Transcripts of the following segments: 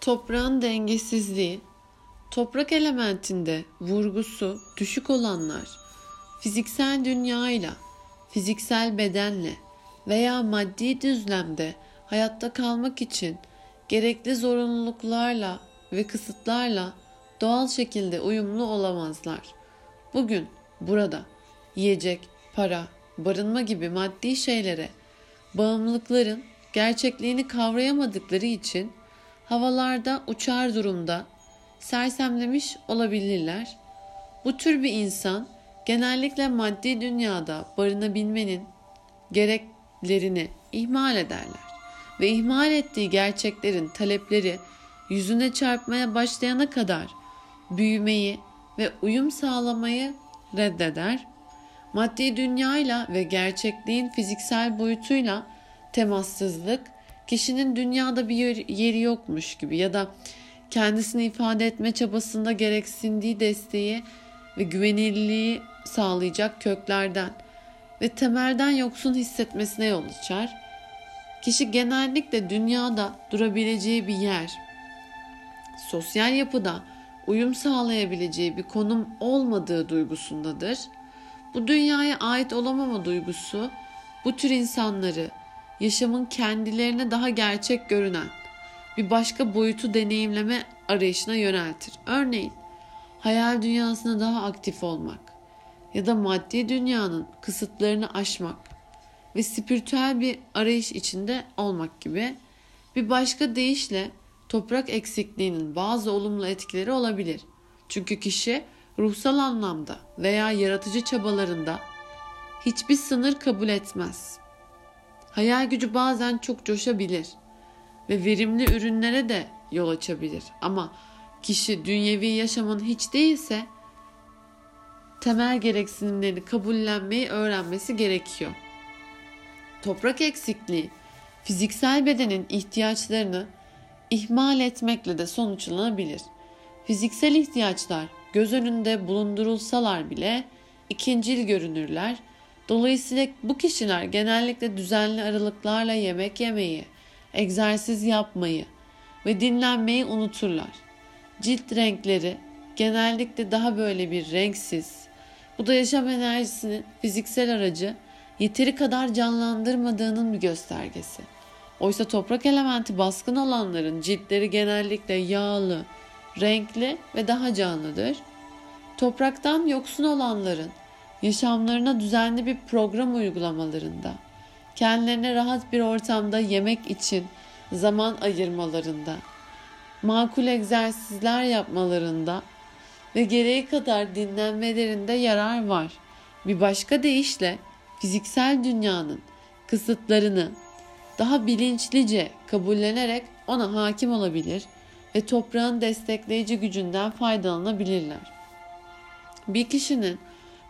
Toprağın dengesizliği, toprak elementinde vurgusu düşük olanlar fiziksel dünyayla, fiziksel bedenle veya maddi düzlemde hayatta kalmak için gerekli zorunluluklarla ve kısıtlarla doğal şekilde uyumlu olamazlar. Bugün burada yiyecek, para, barınma gibi maddi şeylere bağımlılıkların gerçekliğini kavrayamadıkları için havalarda uçar durumda sersemlemiş olabilirler. Bu tür bir insan genellikle maddi dünyada barınabilmenin gereklerini ihmal ederler ve ihmal ettiği gerçeklerin talepleri yüzüne çarpmaya başlayana kadar büyümeyi ve uyum sağlamayı reddeder. Maddi dünyayla ve gerçekliğin fiziksel boyutuyla temassızlık kişinin dünyada bir yeri yokmuş gibi ya da kendisini ifade etme çabasında gereksindiği desteği ve güvenilirliği sağlayacak köklerden ve temelden yoksun hissetmesine yol açar. Kişi genellikle dünyada durabileceği bir yer, sosyal yapıda uyum sağlayabileceği bir konum olmadığı duygusundadır. Bu dünyaya ait olamama duygusu bu tür insanları yaşamın kendilerine daha gerçek görünen bir başka boyutu deneyimleme arayışına yöneltir. Örneğin hayal dünyasında daha aktif olmak ya da maddi dünyanın kısıtlarını aşmak ve spiritüel bir arayış içinde olmak gibi bir başka deyişle toprak eksikliğinin bazı olumlu etkileri olabilir. Çünkü kişi ruhsal anlamda veya yaratıcı çabalarında hiçbir sınır kabul etmez. Hayal gücü bazen çok coşabilir ve verimli ürünlere de yol açabilir. Ama kişi dünyevi yaşamın hiç değilse temel gereksinimlerini kabullenmeyi öğrenmesi gerekiyor. Toprak eksikliği fiziksel bedenin ihtiyaçlarını ihmal etmekle de sonuçlanabilir. Fiziksel ihtiyaçlar göz önünde bulundurulsalar bile ikincil görünürler. Dolayısıyla bu kişiler genellikle düzenli aralıklarla yemek yemeyi, egzersiz yapmayı ve dinlenmeyi unuturlar. Cilt renkleri genellikle daha böyle bir renksiz. Bu da yaşam enerjisinin fiziksel aracı yeteri kadar canlandırmadığının bir göstergesi. Oysa toprak elementi baskın olanların ciltleri genellikle yağlı, renkli ve daha canlıdır. Topraktan yoksun olanların yaşamlarına düzenli bir program uygulamalarında, kendilerine rahat bir ortamda yemek için zaman ayırmalarında, makul egzersizler yapmalarında ve gereği kadar dinlenmelerinde yarar var. Bir başka deyişle fiziksel dünyanın kısıtlarını daha bilinçlice kabullenerek ona hakim olabilir ve toprağın destekleyici gücünden faydalanabilirler. Bir kişinin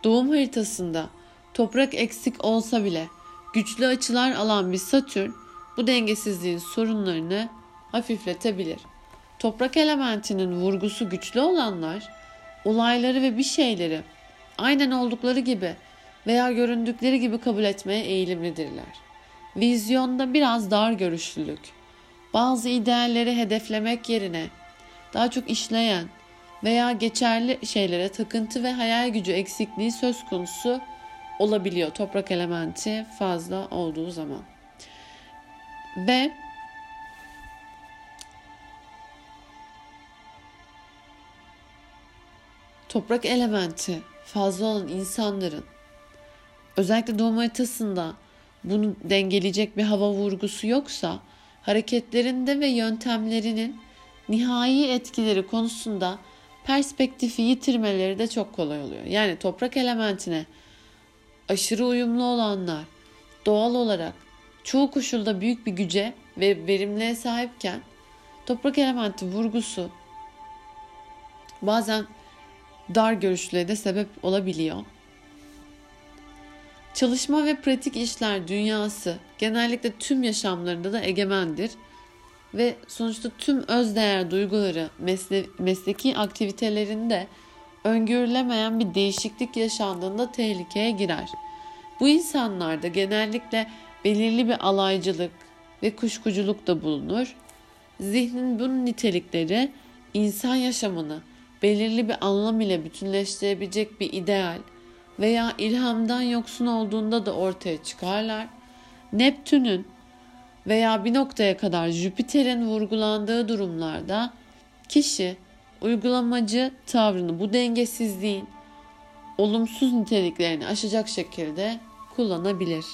doğum haritasında toprak eksik olsa bile güçlü açılar alan bir Satürn bu dengesizliğin sorunlarını hafifletebilir. Toprak elementinin vurgusu güçlü olanlar olayları ve bir şeyleri aynen oldukları gibi veya göründükleri gibi kabul etmeye eğilimlidirler. Vizyonda biraz dar görüşlülük, bazı idealleri hedeflemek yerine daha çok işleyen veya geçerli şeylere takıntı ve hayal gücü eksikliği söz konusu olabiliyor toprak elementi fazla olduğu zaman. Ve toprak elementi fazla olan insanların özellikle doğum haritasında bunu dengeleyecek bir hava vurgusu yoksa hareketlerinde ve yöntemlerinin nihai etkileri konusunda perspektifi yitirmeleri de çok kolay oluyor. Yani toprak elementine aşırı uyumlu olanlar doğal olarak çoğu koşulda büyük bir güce ve verimliğe sahipken toprak elementi vurgusu bazen dar görüşlüğe de sebep olabiliyor. Çalışma ve pratik işler dünyası genellikle tüm yaşamlarında da egemendir ve sonuçta tüm özdeğer duyguları mesle mesleki aktivitelerinde öngörülemeyen bir değişiklik yaşandığında tehlikeye girer. Bu insanlarda genellikle belirli bir alaycılık ve kuşkuculuk da bulunur zihnin bu nitelikleri insan yaşamını belirli bir anlam ile bütünleştirebilecek bir ideal veya ilhamdan yoksun olduğunda da ortaya çıkarlar. Neptün'ün veya bir noktaya kadar Jüpiter'in vurgulandığı durumlarda kişi uygulamacı tavrını bu dengesizliğin olumsuz niteliklerini aşacak şekilde kullanabilir.